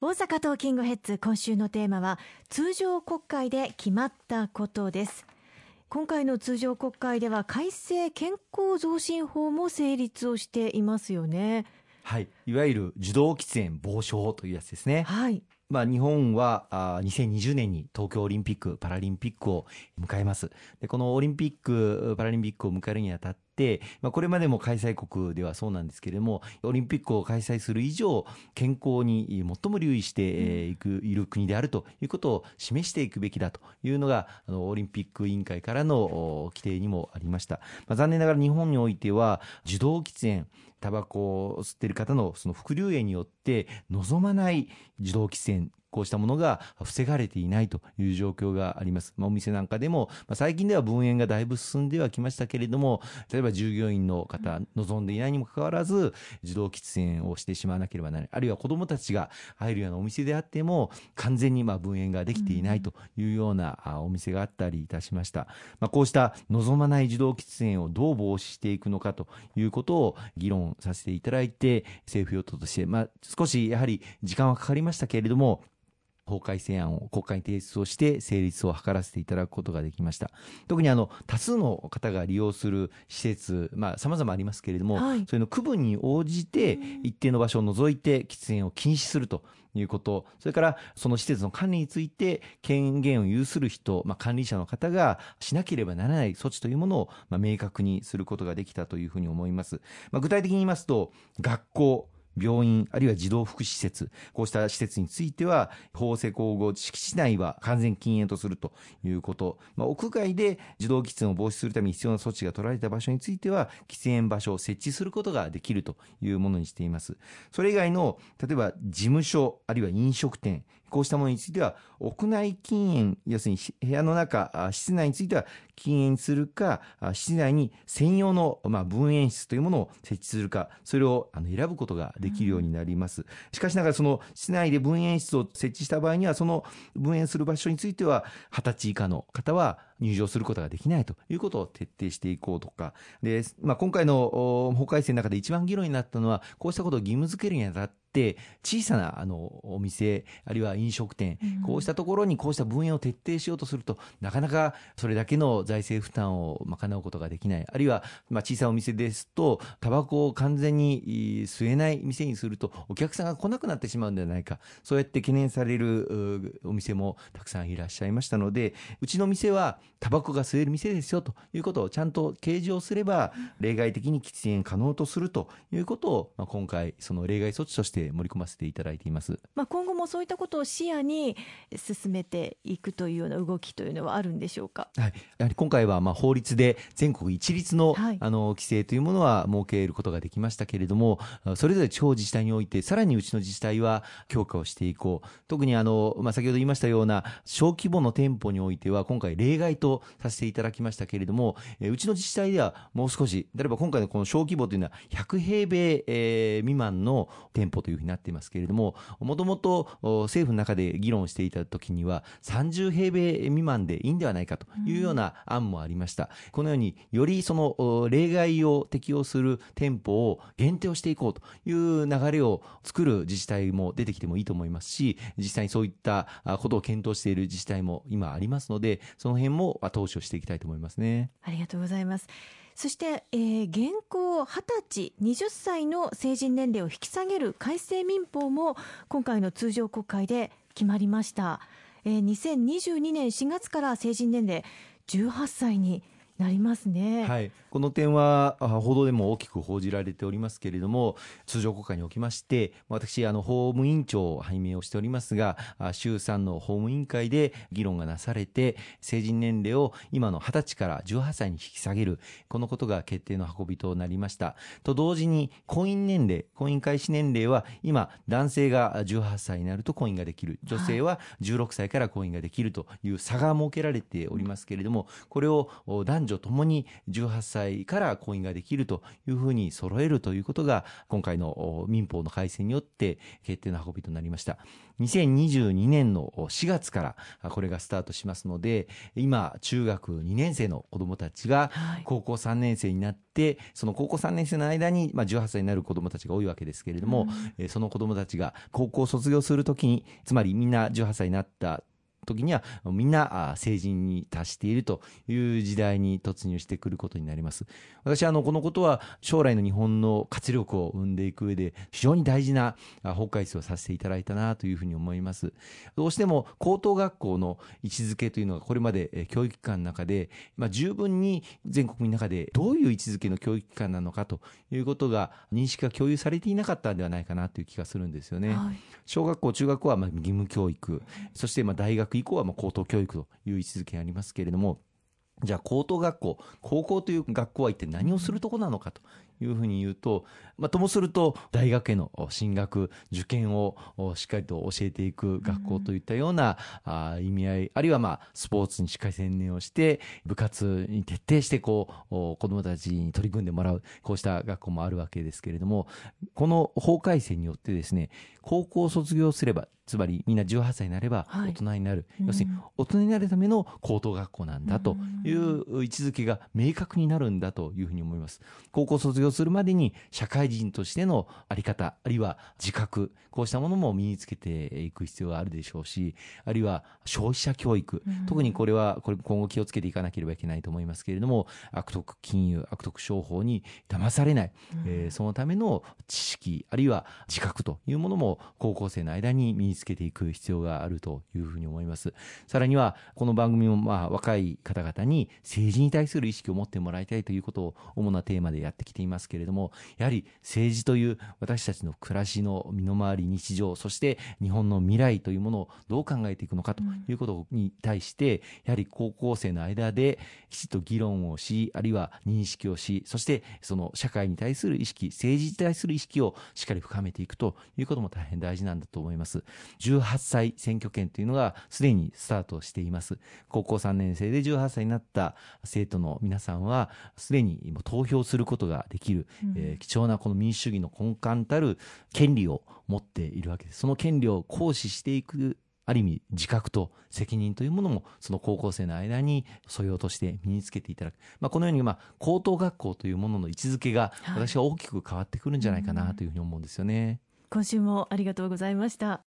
大阪トーキングヘッズ今週のテーマは通常国会で決まったことです。今回の通常国会では改正健康増進法も成立をしていますよね。はい。いわゆる受動喫煙防止法というやつですね。はい。まあ、日本はあ2020年に東京オリンピック・パラリンピックを迎えます。でこのオリンピック・パラリンピックを迎えるにあたって、まあ、これまでも開催国ではそうなんですけれどもオリンピックを開催する以上健康に最も留意してえーいくいる国であるということを示していくべきだというのがあのオリンピック委員会からのお規定にもありました、まあ、残念ながら日本においては受動喫煙タバコを吸っている方のその副流煙によって望まない受動喫煙こうしたものが防がれていないという状況があります。まあ、お店なんかでも、まあ、最近では分煙がだいぶ進んではきましたけれども、例えば従業員の方、望んでいないにもかかわらず、自動喫煙をしてしまわなければならない。あるいは子供たちが入るようなお店であっても、完全にまあ分煙ができていないというようなあお店があったりいたしました。まあ、こうした望まない自動喫煙をどう防止していくのかということを議論させていただいて、政府与党として、まあ、少しやはり時間はかかりましたけれども、法改正案を国会に提出をして成立を図らせていただくことができました。特にあの多数の方が利用する施設まあ様々ありますけれども、はい。それの区分に応じて一定の場所を除いて喫煙を禁止するということ。それからその施設の管理について権限を有する人、まあ、管理者の方がしなければならない措置というものを、まあ、明確にすることができたというふうに思います、まあ、具体的に言いますと学校病院あるいは児童福祉施設こうした施設については法施行後敷地内は完全禁煙とするということ、まあ、屋外で児童喫煙を防止するために必要な措置が取られた場所については喫煙場所を設置することができるというものにしています。それ以外の例えば事務所あるいは飲食店こうしたものについては屋内禁煙要するに部屋の中室内については禁煙するか室内に専用の、まあ、分煙室というものを設置するかそれをあの選ぶことができるようになります、しかしながらその室内で分煙室を設置した場合にはその分煙する場所については20歳以下の方は入場することができないということを徹底していこうとか。で、まあ、今回のお法改正の中で一番議論になったのはこうしたことを義務付けるにあたって小さなあのお店あるいは飲食店、うん。こうしたところにこうした分煙を徹底しようとするとなかなかそれだけの財政負担を賄うことができない。あるいはまあ小さいお店ですとタバコを完全にい吸えない店にするとお客さんが来なくなってしまうんではないか。そうやって懸念されるうお店もたくさんいらっしゃいましたのでうちの店はタバコが吸える店ですよということをちゃんと掲示をすれば例外的に喫煙可能とするということを、まあ、今回その例外措置として盛り込ませていただいています。まあ、今後もそういったことを視野に進めていくというような動きというのはあるんでしょうか？はい、やはり今回はまあ法律で全国一律の,、はいあの規制というものは設けることができましたけれどもそれぞれ地方自治体においてさらにうちの自治体は強化をしていこう特にあの、まあ、先ほど言いましたような小規模の店舗においては今回例外とさせていただきましたけれどもえうちの自治体ではもう少し例えば今回のこの小規模というのは100平米、え未満の店舗というふうになっていますけれどももともと政府の中で議論していた時には30平米未満でいいんではないかというような案もありました、このようによりその例外を適用する店舗を限定をしていこうという流れを作る自治体も出てきてもいいと思いますし実際にそういったことを検討している自治体も今ありますのでその辺も後押しをしていきたいと思いますね。ありがとうございます。そして、えー現行20歳、20歳の成人年齢を引き下げる改正民法も今回の通常国会で決まりました。えー2022年4月から成人年齢18歳になりますね。はい、この点はあ報道でも大きく報じられておりますけれども通常国会におきまして私あの法務委員長を拝命をしておりますがあ衆参の法務委員会で議論がなされて成人年齢を今の20歳から18歳に引き下げるこのことが決定の運びとなりました。と同時に婚姻年齢婚姻開始年齢は今男性が18歳になると婚姻ができる。女性は16歳から婚姻ができるという差が設けられておりますけれどもこれをお男女女ともに18歳から婚姻ができるというふうに揃えるということが、今回の民法の改正によって決定の運びとなりました。2022年の4月からこれがスタートしますので、今、中学2年生の子供たちが高校3年生になって、その高校3年生の間に、まあ、18歳になる子供たちが多いわけですけれども、うん、その子供たちが高校を卒業するときに、つまりみんな18歳になった時にはみんな成人に達しているという時代に突入してくることになります。私はあのこのことは将来の日本の活力を生んでいく上で非常に大事な法改正をさせていただいたなというふうに思います。どうしても高等学校の位置づけというのがこれまで教育機関の中で、まあ、十分に全国の中でどういう位置づけの教育機関なのかということが認識が共有されていなかったんではないかなという気がするんですよね。はい、小学校、中学校はまあ義務教育、そしてまあ大学以降はまあ高等教育という位置づけがありますけれども、じゃあ高等学校、高校という学校は一体何をするところなのかというふうに言うと、まあ、ともすると大学への進学、受験をしっかりと教えていく学校といったような、あ意味合い、あるいはまあスポーツにしっかり専念をして、部活に徹底してこう、子供たちに取り組んでもらう、こうした学校もあるわけですけれども、この法改正によってですね、高校を卒業すれば、つまりみんな18歳になれば大人になる、はい、要するに大人になるための高等学校なんだという位置づけが明確になるんだというふうに思います。高校卒業するまでに社会人としてのあり方、あるいは自覚、こうしたものも身につけていく必要があるでしょうし、あるいは消費者教育、特にこれはこれ今後気をつけていかなければいけないと思いますけれども、悪徳金融、悪徳商法に騙されない、えー、そのための知識、あるいは自覚というものも高校生の間に身につけていく必要があるというふうに思います。さらには、この番組もまあ若い方々に政治に対する意識を持ってもらいたいということを主なテーマでやってきていますけれども、やはり政治という私たちの暮らしの身の回り日常、そして日本の未来というものをどう考えていくのかということに対して、やはり高校生の間できちっと議論をし、あるいは認識をし、そしてその社会に対する意識、政治に対する意識をしっかり深めていくということも大変大事なんだと思います。18歳選挙権というのがすでにスタートしています。高校3年生で18歳になった生徒の皆さんは、すでに投票することができる、うん、えー、貴重なこの民主主義の根幹たる権利を持っているわけです。その権利を行使していくある意味自覚と責任というものもその高校生の間に素養として身につけていただく、まあ、このようにまあ高等学校というものの位置づけが私は大きく変わってくるんじゃないかなというふうに思うんですよね。今週もありがとうございました。